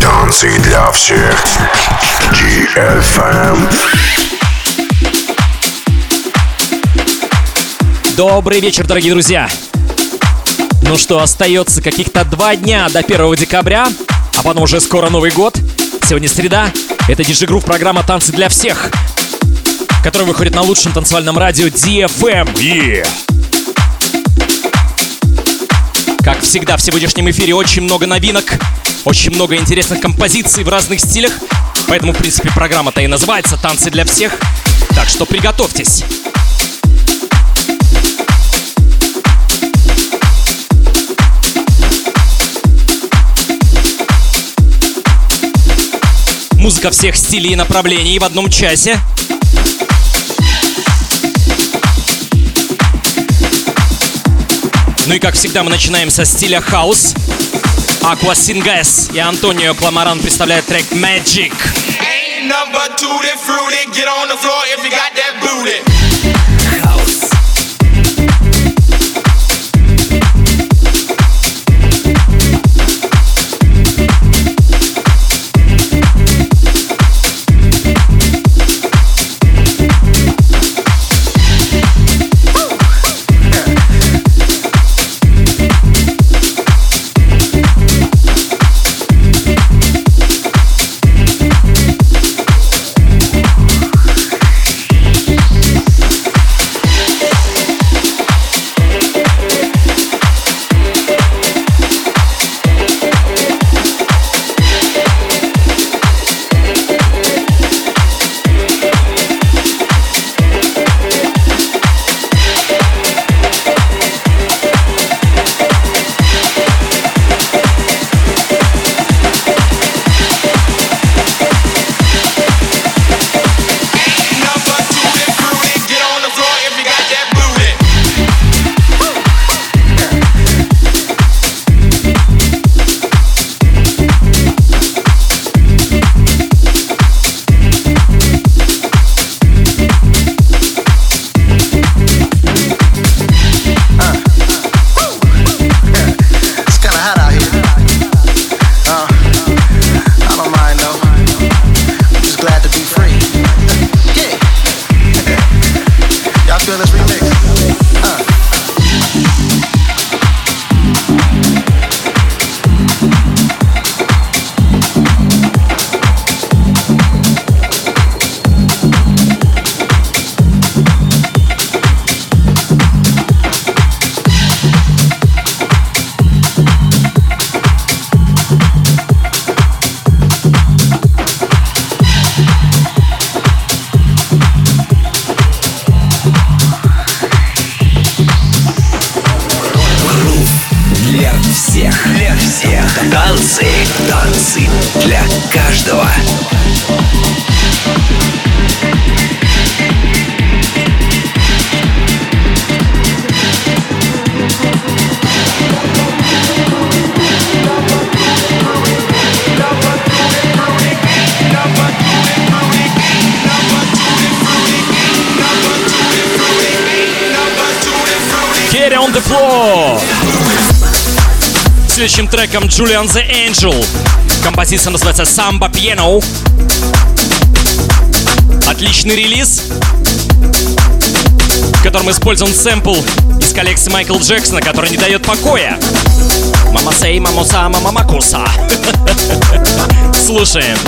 Танцы для всех. GFM. Добрый вечер, дорогие друзья! Ну что, остается каких-то два дня до 1 декабря, а потом уже скоро Новый год. Сегодня среда. Это DJ Groove программа «Танцы для всех», которая выходит на лучшем танцевальном радио DFM. Yeah! Как всегда, в сегодняшнем эфире очень много новинок, очень много интересных композиций в разных стилях. Поэтому, в принципе, программа-то и называется «Танцы для всех». Так что приготовьтесь. Музыка всех стилей и направлений в одном часе. Ну и как всегда мы начинаем со стиля хаус. Aqua Singles и Антонио Кламаран представляют трек Magic. Ain't следующим треком Julian the Angel. Композиция называется Samba Piano. Отличный релиз, в котором использован сэмпл из коллекции Майкла Джексона, который не дает покоя. Мама сей, мамоса, мама макуса. Слушаем.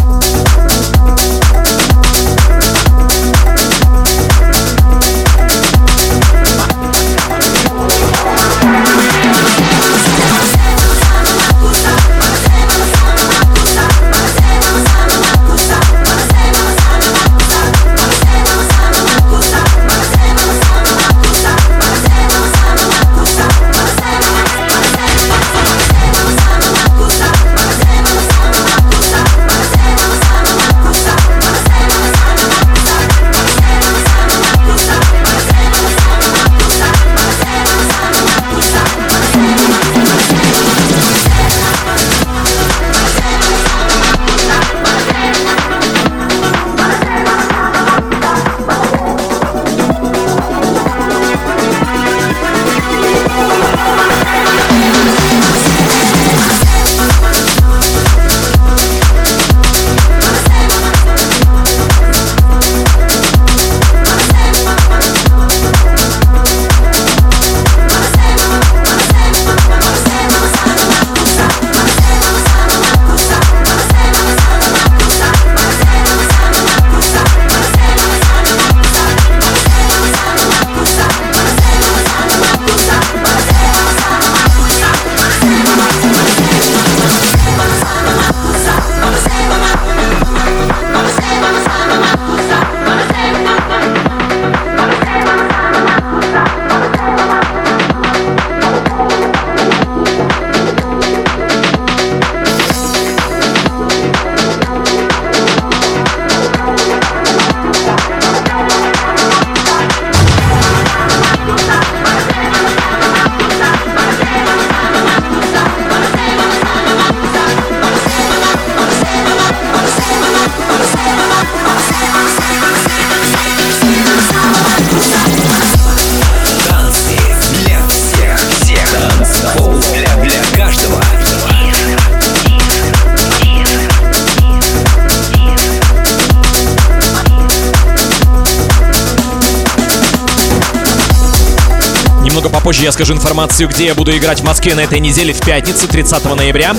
Позже я скажу информацию, где я буду играть в Москве на этой неделе в пятницу, 30 ноября.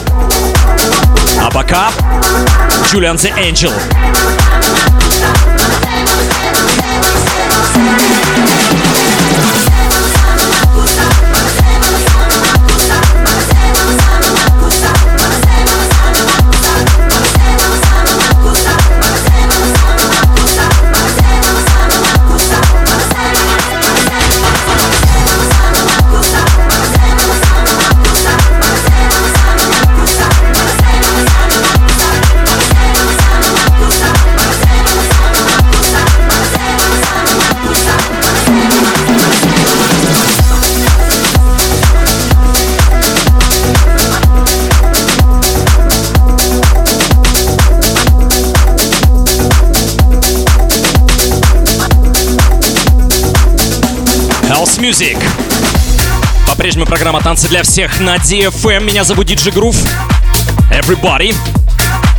А пока Julian the Angel. Music. По-прежнему программа «Танцы для всех» на DFM. Меня зовут Диджи Грув. Everybody.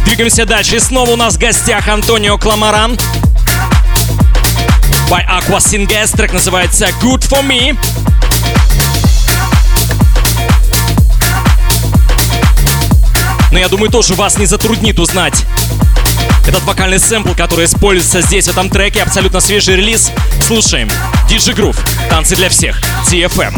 Двигаемся дальше. И снова у нас в гостях Антонио Кламаран. By Aqua Singes. Трек называется Good For Me. Но я думаю, тоже вас не затруднит узнать этот вокальный сэмпл, который используется здесь, в этом треке, абсолютно свежий релиз. Слушаем. Диджи Грув. Танцы для всех. TFM.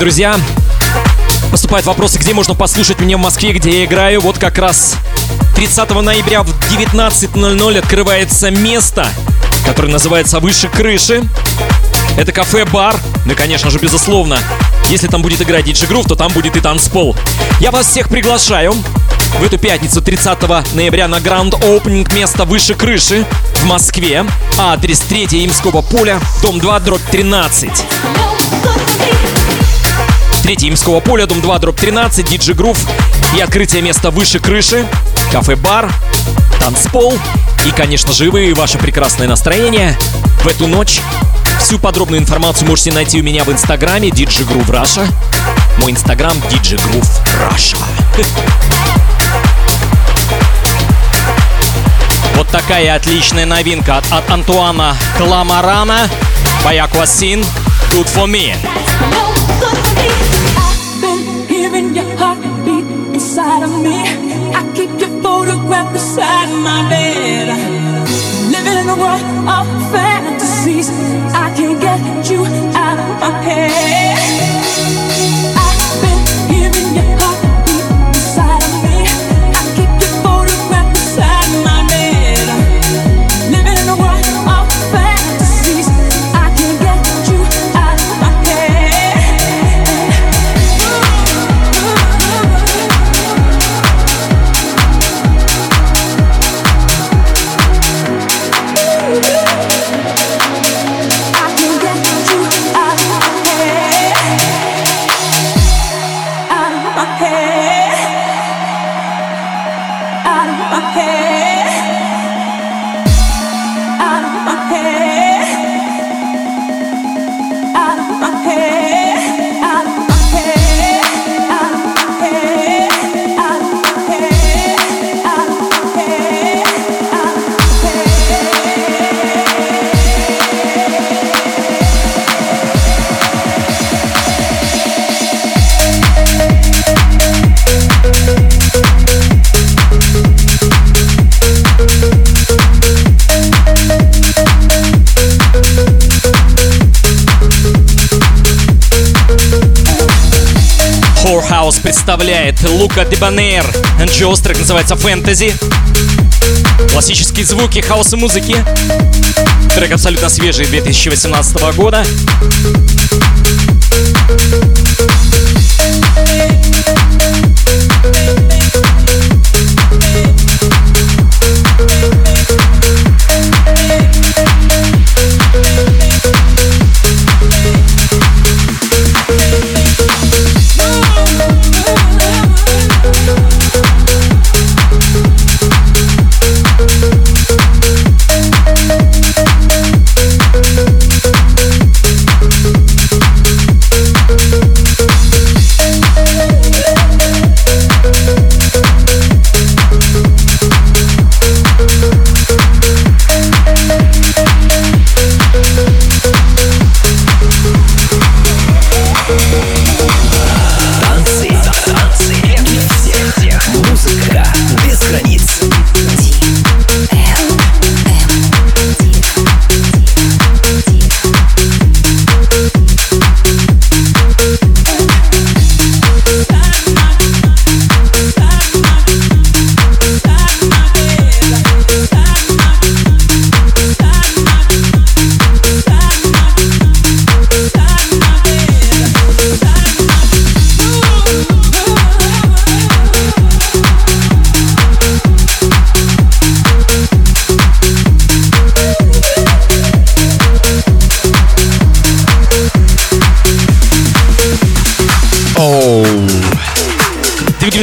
Друзья, поступают вопросы, где можно послушать меня в Москве, где я играю. Вот как раз 30 ноября в 19.00 открывается место, которое называется «Выше крыши». Это кафе-бар, ну и, конечно же, безусловно, если там будет играть диджей Грув, то там будет и танцпол. Я вас всех приглашаю в эту пятницу 30 ноября на гранд опенинг места выше крыши в Москве. Адрес 3 Имского поля, дом 2, дробь 13. 3 Имского поля, дом 2, дробь 13, диджи Грув и открытие места выше крыши, кафе-бар, танцпол и, конечно же, вы и ваше прекрасное настроение в эту ночь. Всю подробную информацию можете найти у меня в инстаграме DJ Groove Russia. Мой инстаграм DJ Groove Russia. Вот такая отличная новинка от, от Антуана Кламарана Aquasin Good For Me. Beside my bed. Living in a world of Лука Дебанейр Джоус, трек называется «Фэнтези». Классические звуки хаоса музыки. Трек абсолютно свежий 2018 года.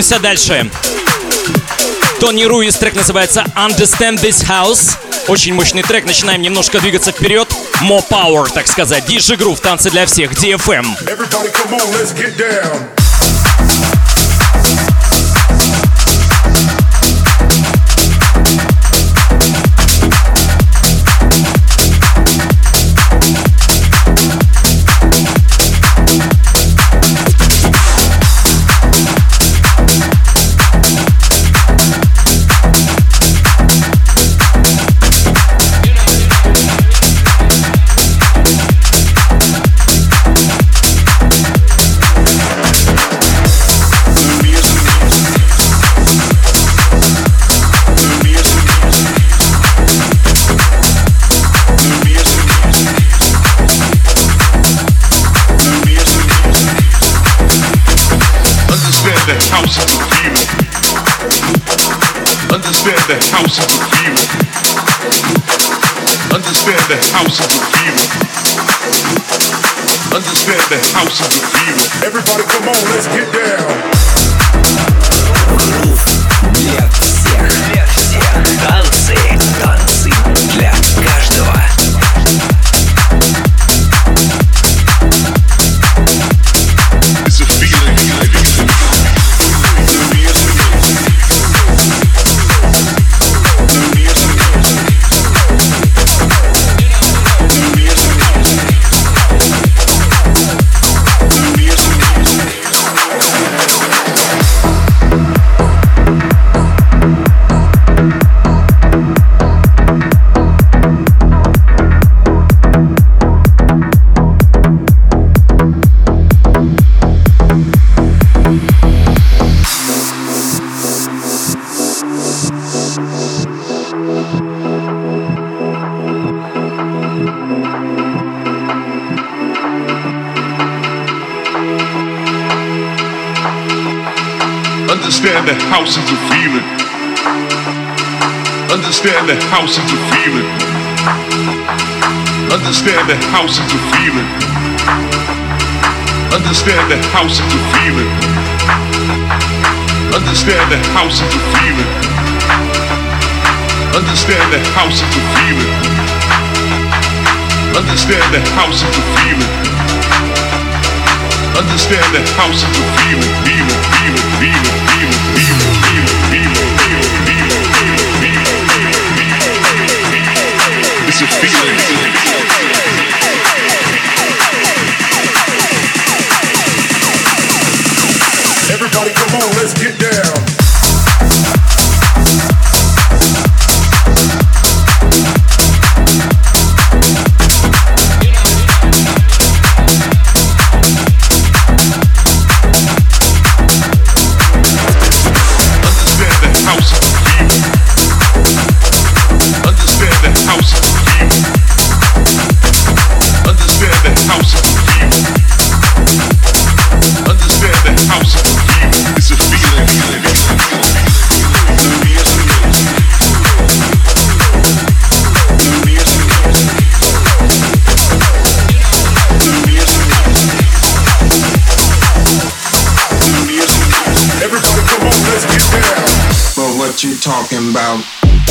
Двигаемся дальше. Тони Руис, трек называется Understand This House. Очень мощный трек, начинаем немножко двигаться вперед. More power, так сказать. Диджи Грув, танцы для всех, DFM. Everybody, come on, let's get down. House of the feeling. Understand the house of the feeling. Everybody come on, let's get down. Understand the house is a feeling. Understand the house is a feeling. Understand the house is a feeling. Understand the house is a feeling. Understand the house is a feeling. Understand the house is a feeling. Understand the house is a feeling. Understand the house is a feeling, feeling, feeling, Everybody come on, let's get down.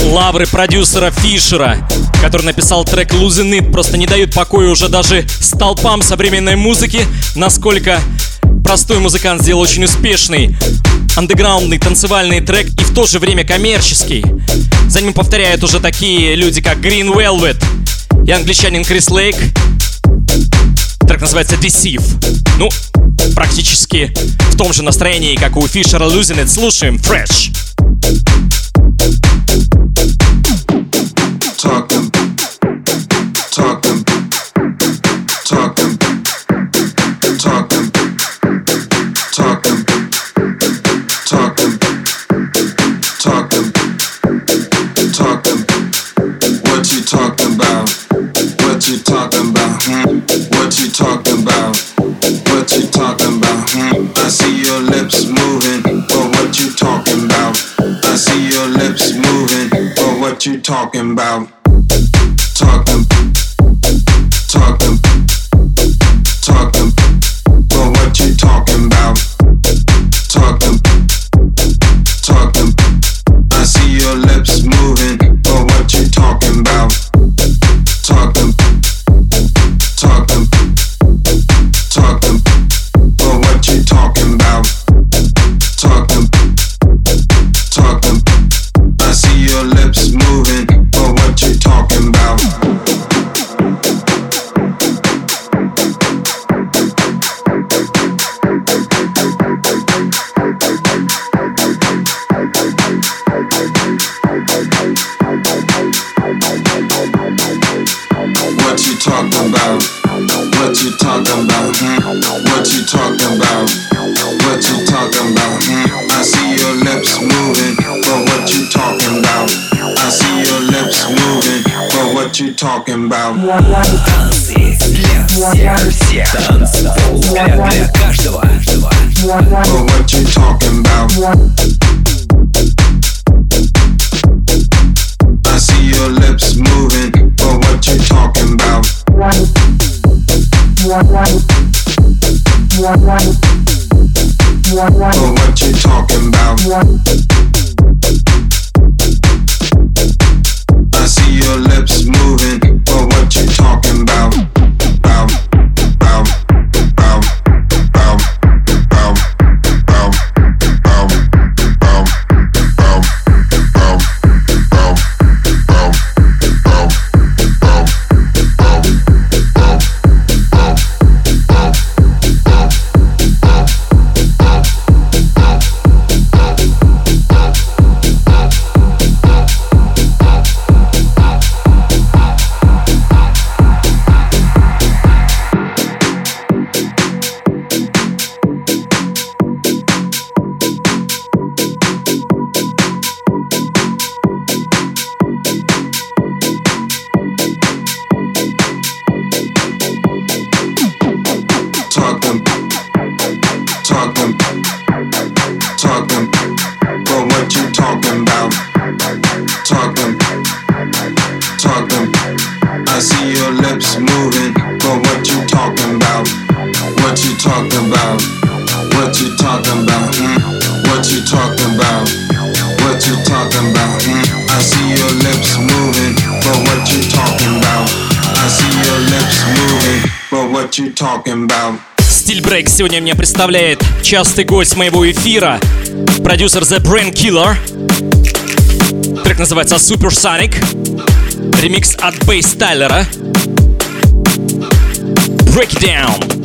Лавры продюсера Фишера, который написал трек Лузины, просто не дают покоя уже даже столпам современной музыки, насколько простой музыкант сделал очень успешный андеграундный танцевальный трек и в то же время коммерческий. За ним повторяют уже такие люди, как Green Velvet и англичанин Крис Лейк. Трек называется Deceive. Ну, практически в том же настроении, как у Фишера Losing It. Слушаем Fresh. сегодня меня представляет частый гость моего эфира, продюсер The Brain Killer. Трек называется Super Sonic, Ремикс от Бейс Тайлера. Breakdown.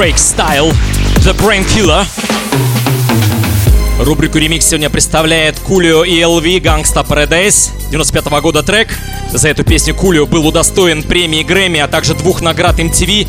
Break Style, The Brain Killer. Рубрику ремикс сегодня представляет Кулио и LV Gangsta Paradise 95 -го года трек. За эту песню Кулио был удостоен премии Грэмми, а также двух наград MTV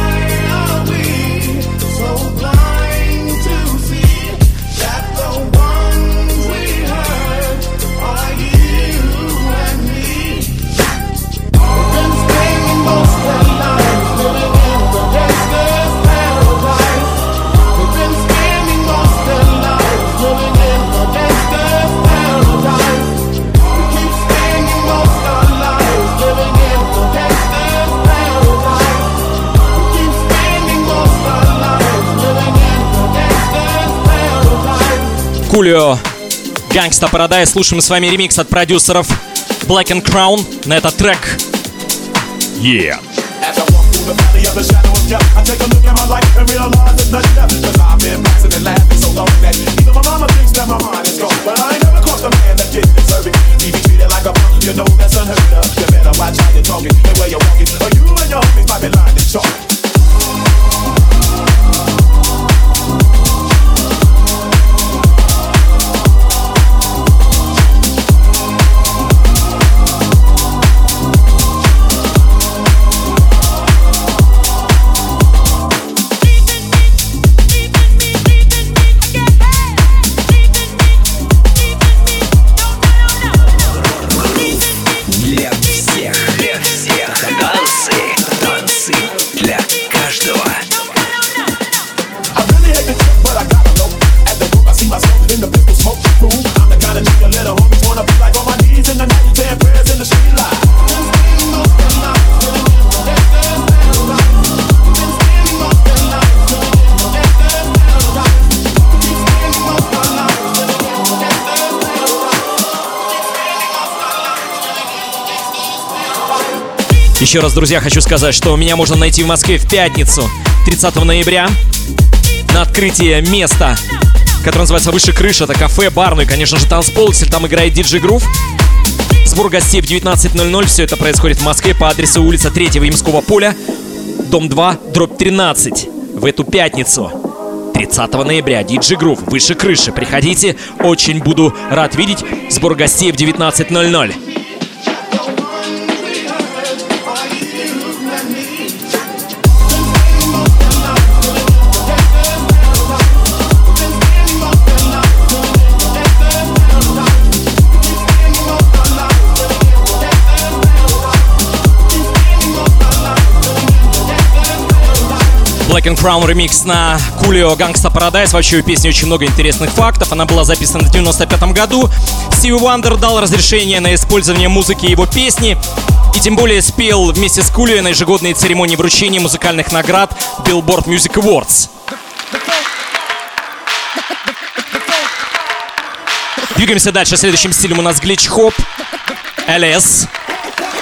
Кулио Gangsta Paradise. Слушаем с вами ремикс от продюсеров Black and Crown на этот трек. Yeah. As I walk through the valley of the shadow of death, I take a look at my life and realize there's nothing left. Cause I've been bouncing and laughing so long that even my mama thinks that my mind is gone. But I ain't never crossed a man that didn't deserve it. He be treated like a punk, you know that's unheard of. You better watch how you're talking and where you're walking, or you and your homies might be lying to chalk. Еще раз, друзья, хочу сказать, что меня можно найти в Москве в пятницу, 30 ноября, на открытие места, которое называется «Выше крыша». Это кафе, бар, ну и, конечно же, танцпол, там играет диджей Грув. Сбор гостей в 19.00. Все это происходит в Москве по адресу улица 3 Ямского поля, дом 2, дробь 13. В эту пятницу. 30 ноября. Диджей Грув. Выше крыши. Приходите. Очень буду рад видеть. Сбор гостей в 19.00. Black and Crown ремикс на Кулио Gangsta Paradise. Вообще у песни очень много интересных фактов. Она была записана в 95 году. Стиви Вандер дал разрешение на использование музыки его песни. И тем более спел вместе с Кулио на ежегодной церемонии вручения музыкальных наград Billboard Music Awards. Двигаемся дальше. Следующим стилем у нас глич хоп, LS,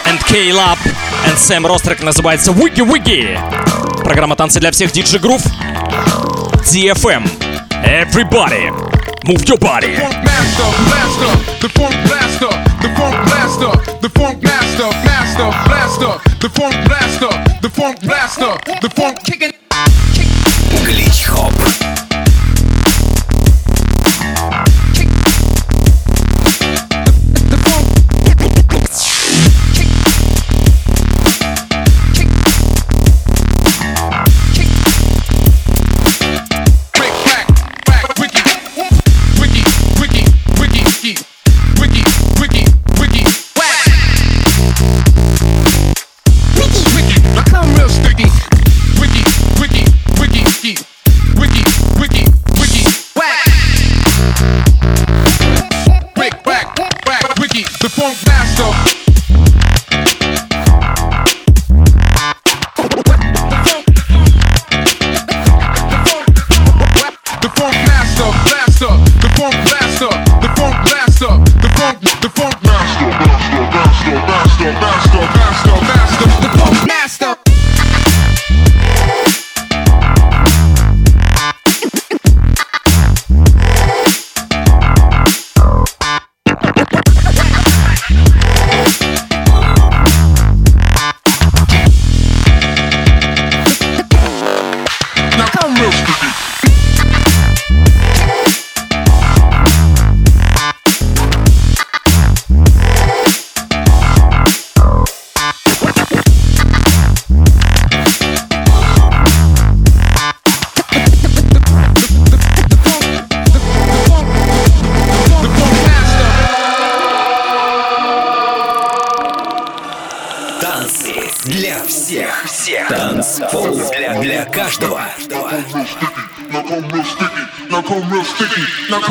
and K-Lab, and Sam Ross. Трек называется Wiggy Wiggy. Программа танцы для всех DJ Groove. DFM. Everybody, move your body. the funk blaster, the funk blaster, the funk master, master, blaster, the funk blaster, the funk blaster, the funk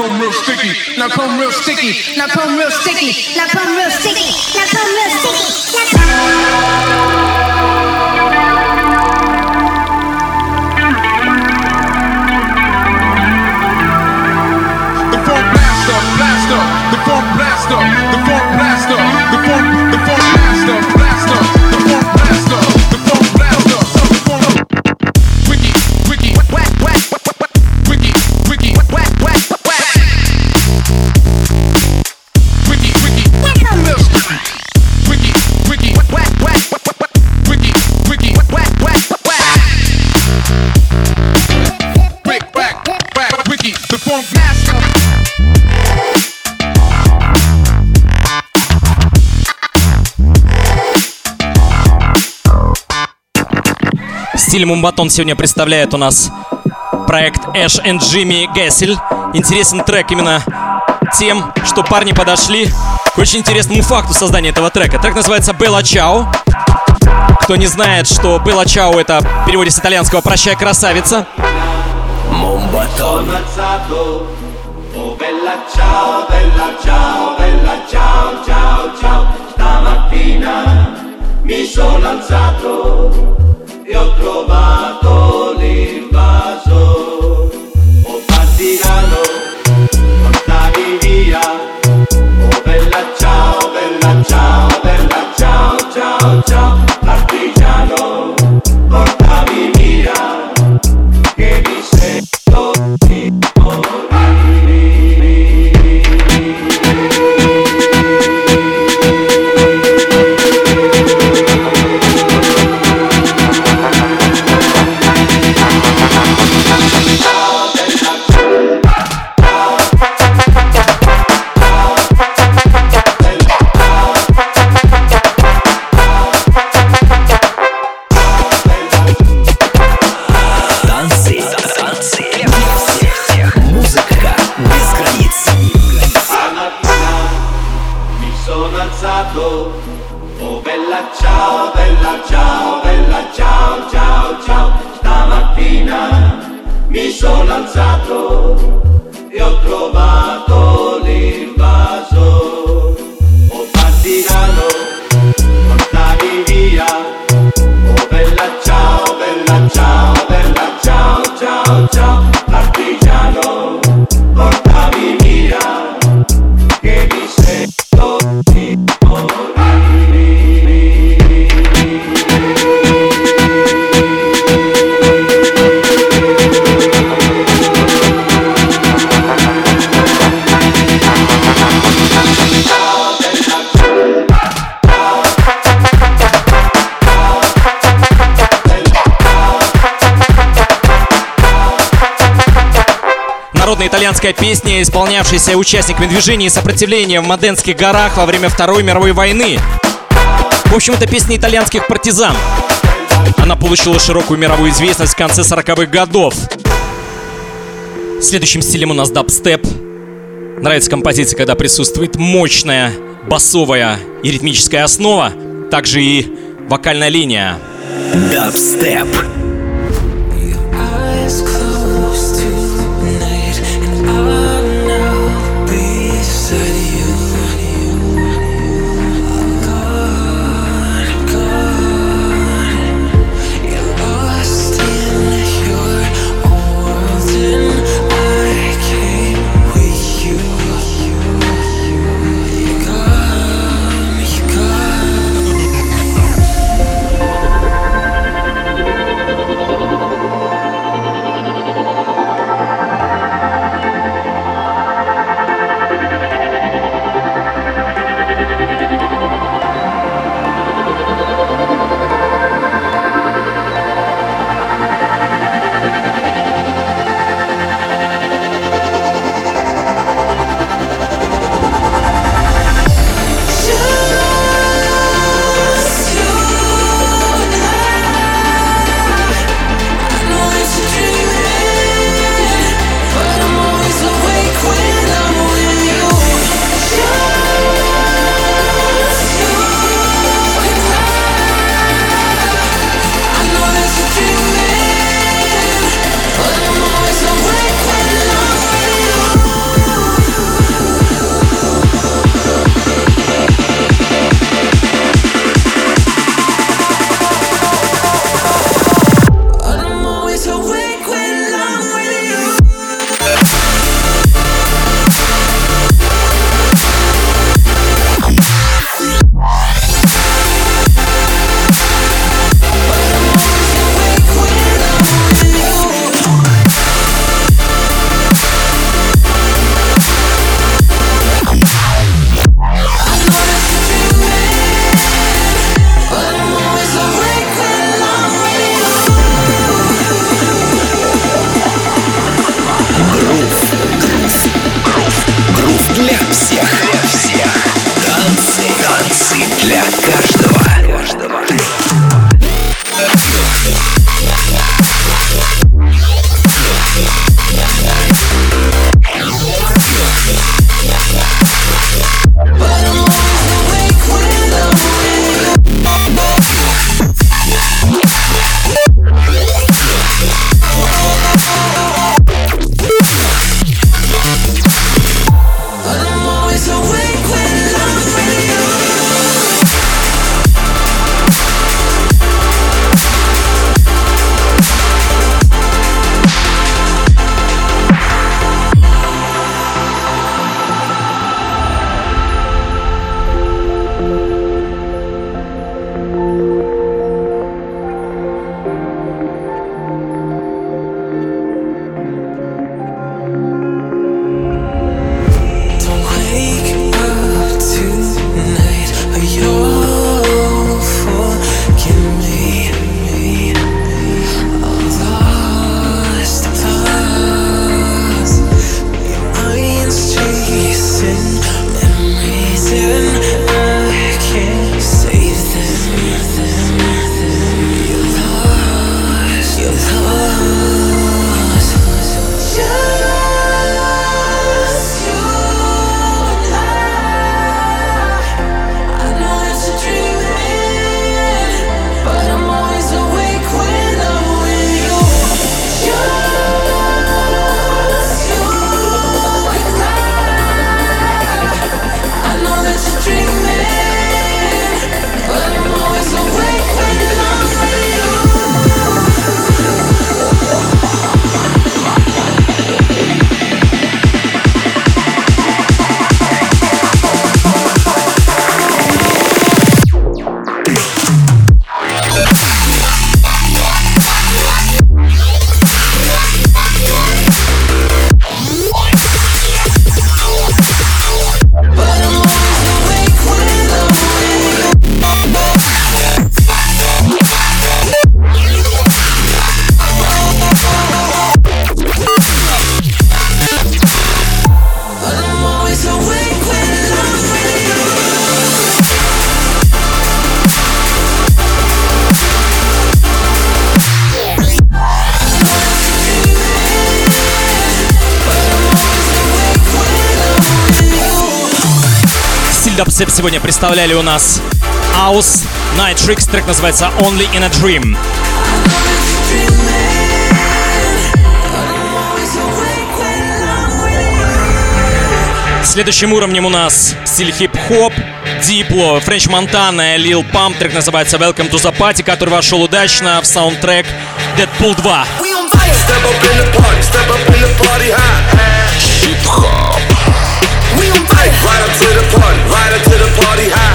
come real sticky. Now come real sticky. Now come real sticky. Now come real sticky. Now come real sticky. The funk blaster, blaster, the funk blaster, Стиль Мумбатон сегодня представляет у нас проект Эш и Джимми Гессель. Интересен трек именно тем, что парни подошли к очень интересному факту создания этого трека. Трек называется «Белла Чао». Кто не знает, что «Белла Чао» — это в переводе с итальянского «Прощай, красавица». Мумбатон. Oh mi sono alzato e ho trovato l'invaso. Oh partigiano, исполнявшаяся участниками движения сопротивления в Моденских горах во время Второй мировой войны. В общем, это песня итальянских партизан. Она получила широкую мировую известность в конце 40-х годов. Следующим стилем у нас дабстеп. Нравится композиция, когда присутствует мощная басовая и ритмическая основа, также и вокальная линия. Дабстеп. сегодня представляли у нас House Night Tricks. Трек называется Only in a Dream. Следующим уровнем у нас стиль хип-хоп, дипло, Френч Монтана, Лил Памп. Трек называется Welcome to the Party, который вошел удачно в саундтрек Deadpool 2. Хип-хоп. Right up to the party, right up to party high.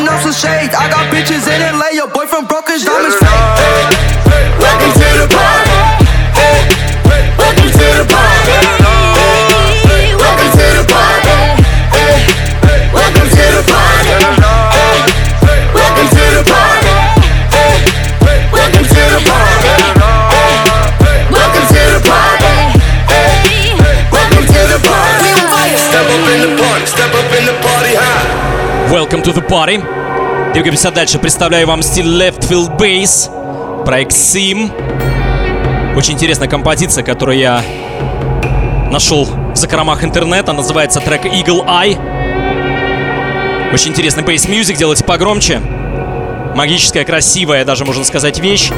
up some shades. I got bitches in LA, your boyfriend broke his diamonds. Welcome to the Party. Двигаемся дальше. Представляю вам стиль Left Field Bass, проект Sim. Очень интересная композиция, которую я нашел в закромах интернета. Называется трек Eagle Eye. Очень интересный бейс мьюзик, делайте погромче. Магическая, красивая, даже можно сказать, вещь.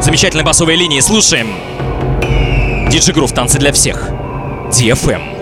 Замечательные басовые линии, слушаем. Диджи Грув, танцы для всех. DFM.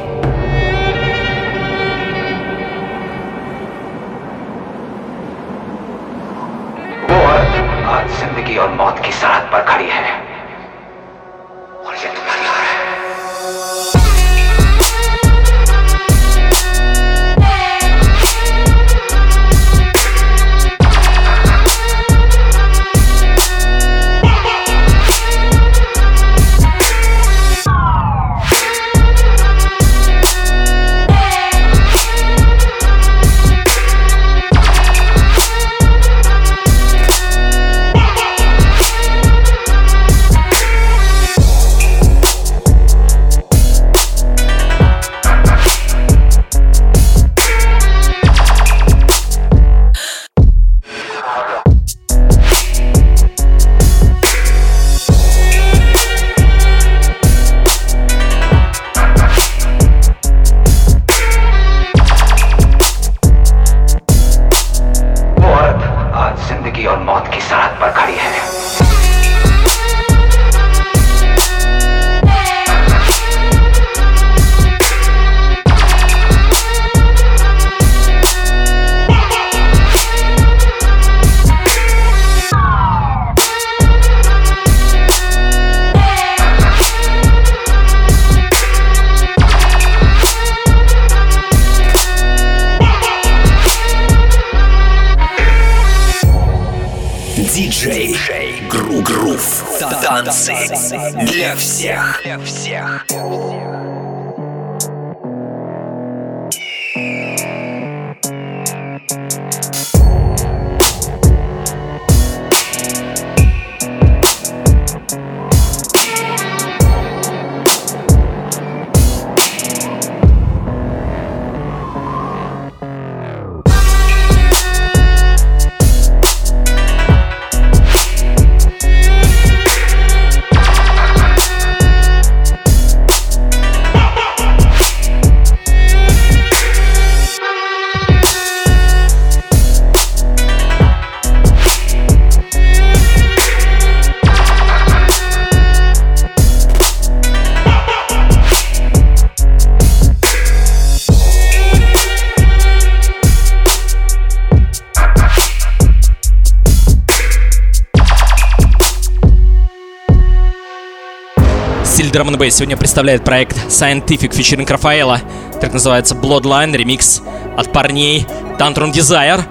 Boy сегодня представляет проект Scientific featuring Рафаэла. Трек называется Bloodline, ремикс от парней Tantrum Desire.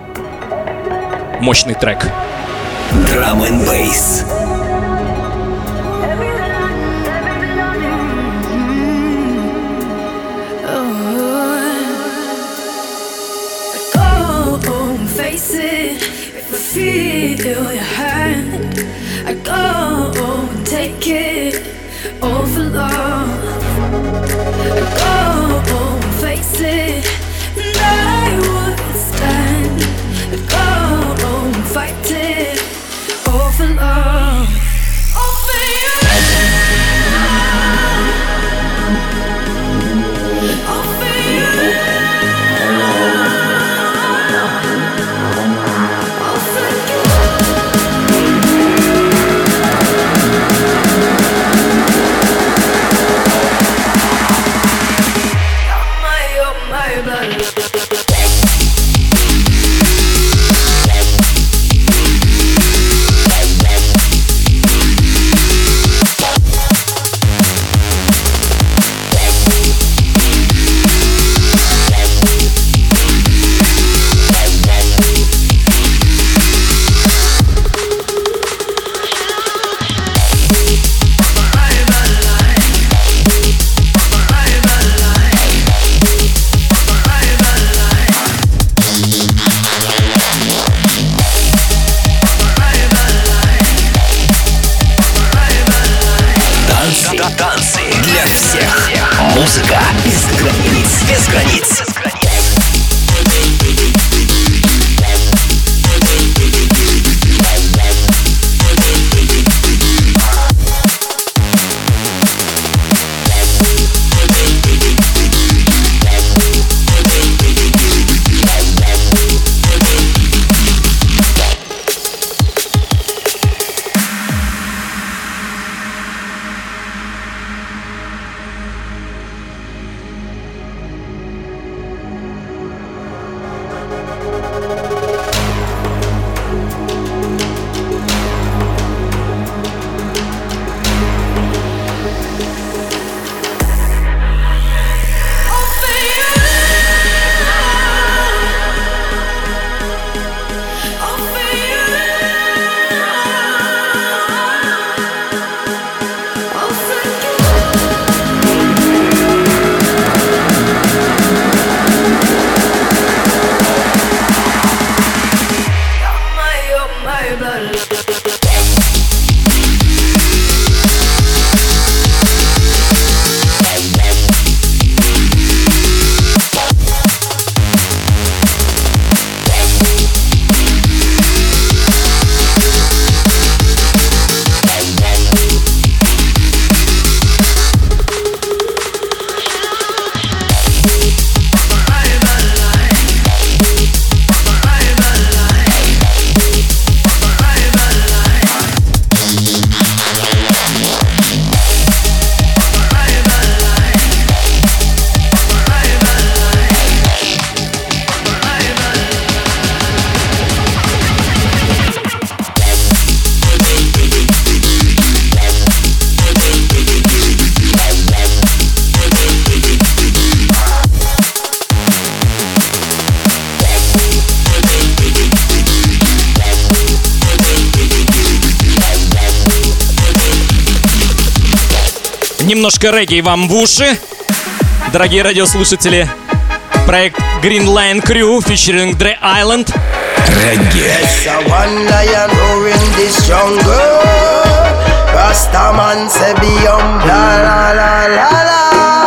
Мощный трек. Drum and bass. немножко регги вам в уши. Дорогие радиослушатели, проект Green Lion Crew featuring Dre Island. Регги. Rastaman se beyond la la la la la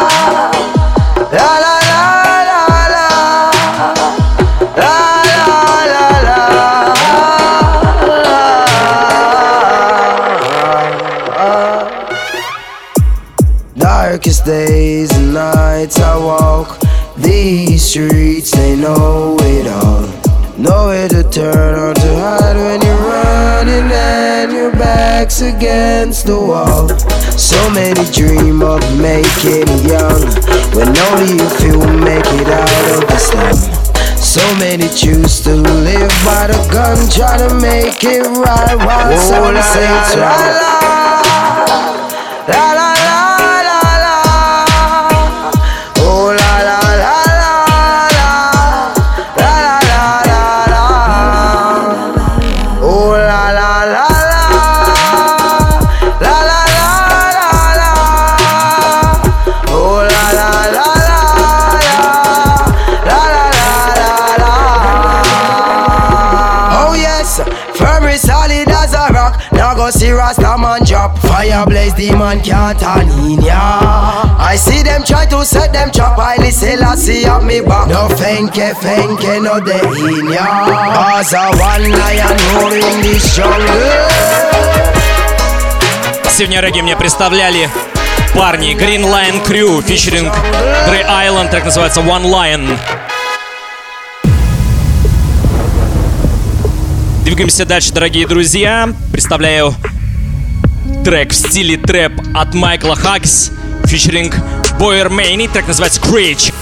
these streets, they know it all. Nowhere to turn or to hide when you're running and your back's against the wall. So many dream of making it young when only a few make it out of the slum. So many choose to live by the gun, try to make it right while some say it's. La la la la Fire blaze, the man can't turn in ya. I see them try to set them trap. I listen, I see up me back. No fenke, fenke, no they in ya. As a one lion roar in this jungle. Сегодня регги мне представляли парни Green Lion Crew featuring Dre Island, трек называется One Lion. Двигаемся дальше, дорогие друзья. Представляю трек в стиле трэп от Майкла Хакс, featuring Boyer Мейни, трек называется Screech.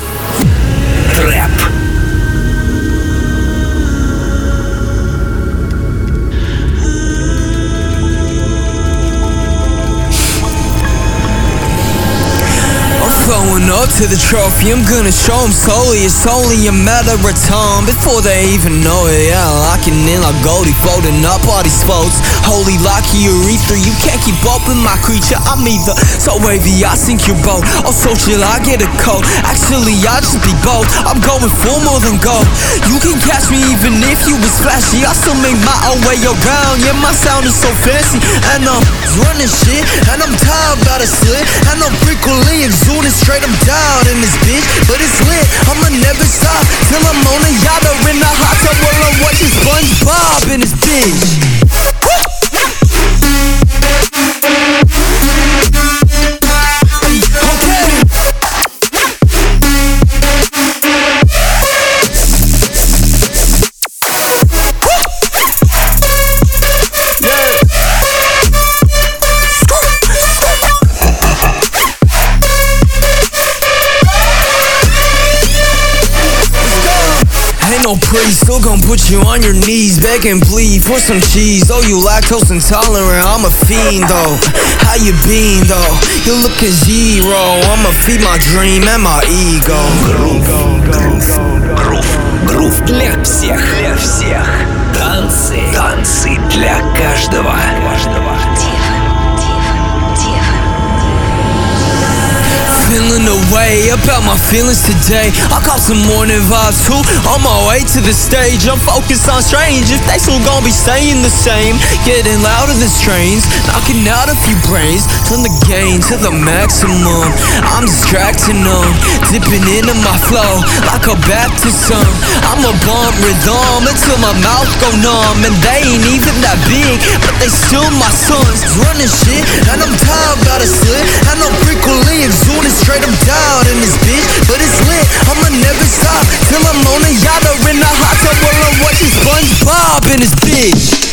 Трэп. Up to the trophy, I'm gonna show them slowly. It's only a matter of time before they even know it. Yeah, locking in like Goldie, folding up all these folks. Holy locky urethra, you can't keep up with my creature. I'm either so wavy, I sink your boat. Or so chill, I get a coat. Actually, I just be both. I'm going for more than gold. You can catch me even if you was flashy. I still make my own way around. Yeah, my sound is so fancy. And I'm running shit, and I'm tired about it slit. And I'm frequently exuding straight, I'm down in this bitch. But it's lit, I'ma never stop till I'm on a yacht or in a hot tub while I'm watching SpongeBob in this bitch. no praise, still gon' put you on your knees, beg and plead for some cheese. Oh, you lactose intolerant, I'm a fiend though. How you been though? You look a zero. I'ma feed my dream and my ego. Go, go, go, about my feelings today. I caught some morning vibes too. On my way to the stage, I'm focused on strange. If they still gonna be saying the same, getting louder than strains, knocking out a few brains. Turn the gain to the maximum. I'm distracting them, dipping into my flow like a Baptist son. I'm a bump rhythm until my mouth go numb, and they ain't even that big, but they still my sons. Running shit, and I'm tired it slit, and I'm frequently exuding straight. I'm down in bitch, but it's lit. I'ma never stop till I'm on a yacht or in a hot tub while I'm watching SpongeBob in this bitch.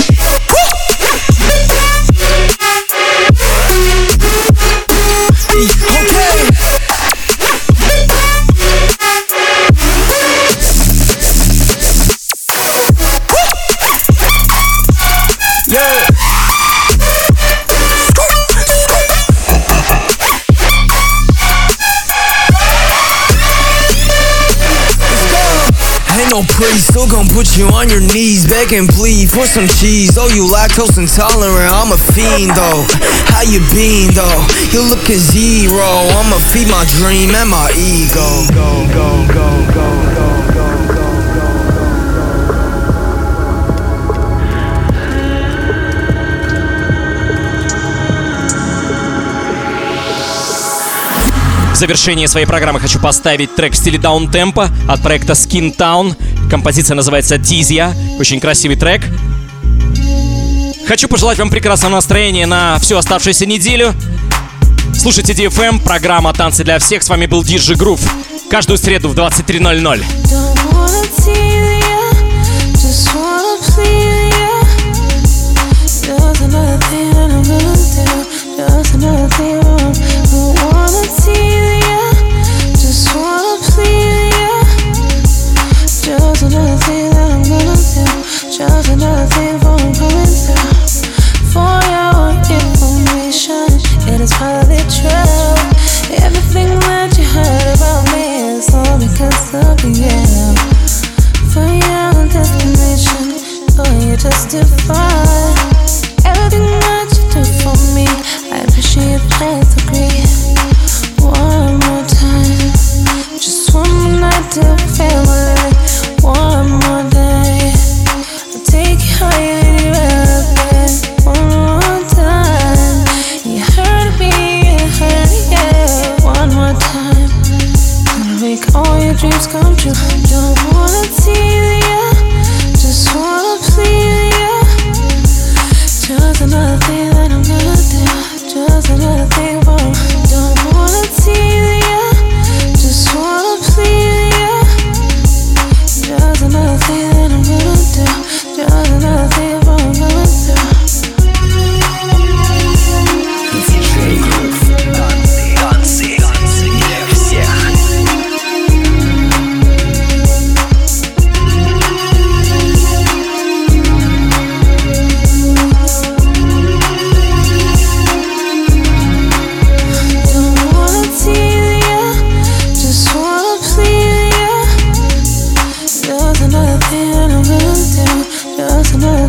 Ain't no no priest, still gon' put you on your knees, beg and plead for some cheese. Oh, you lactose intolerant, I'm a fiend though. How you been though? You look a zero. I'ma feed my dream and my ego. Go, go, go, go, go, go, go. В завершение своей программы хочу поставить трек в стиле даунтемпа от проекта Skin Town. Композиция называется Дизия. Очень красивый трек. Хочу пожелать вам прекрасного настроения на всю оставшуюся неделю. Слушайте DFM, программа «Танцы для всех». С вами был Диджи Грув. Каждую среду в 23.00. Just is probably true. Everything that you heard about me is all because of you. For your destination, for you justify everything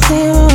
새로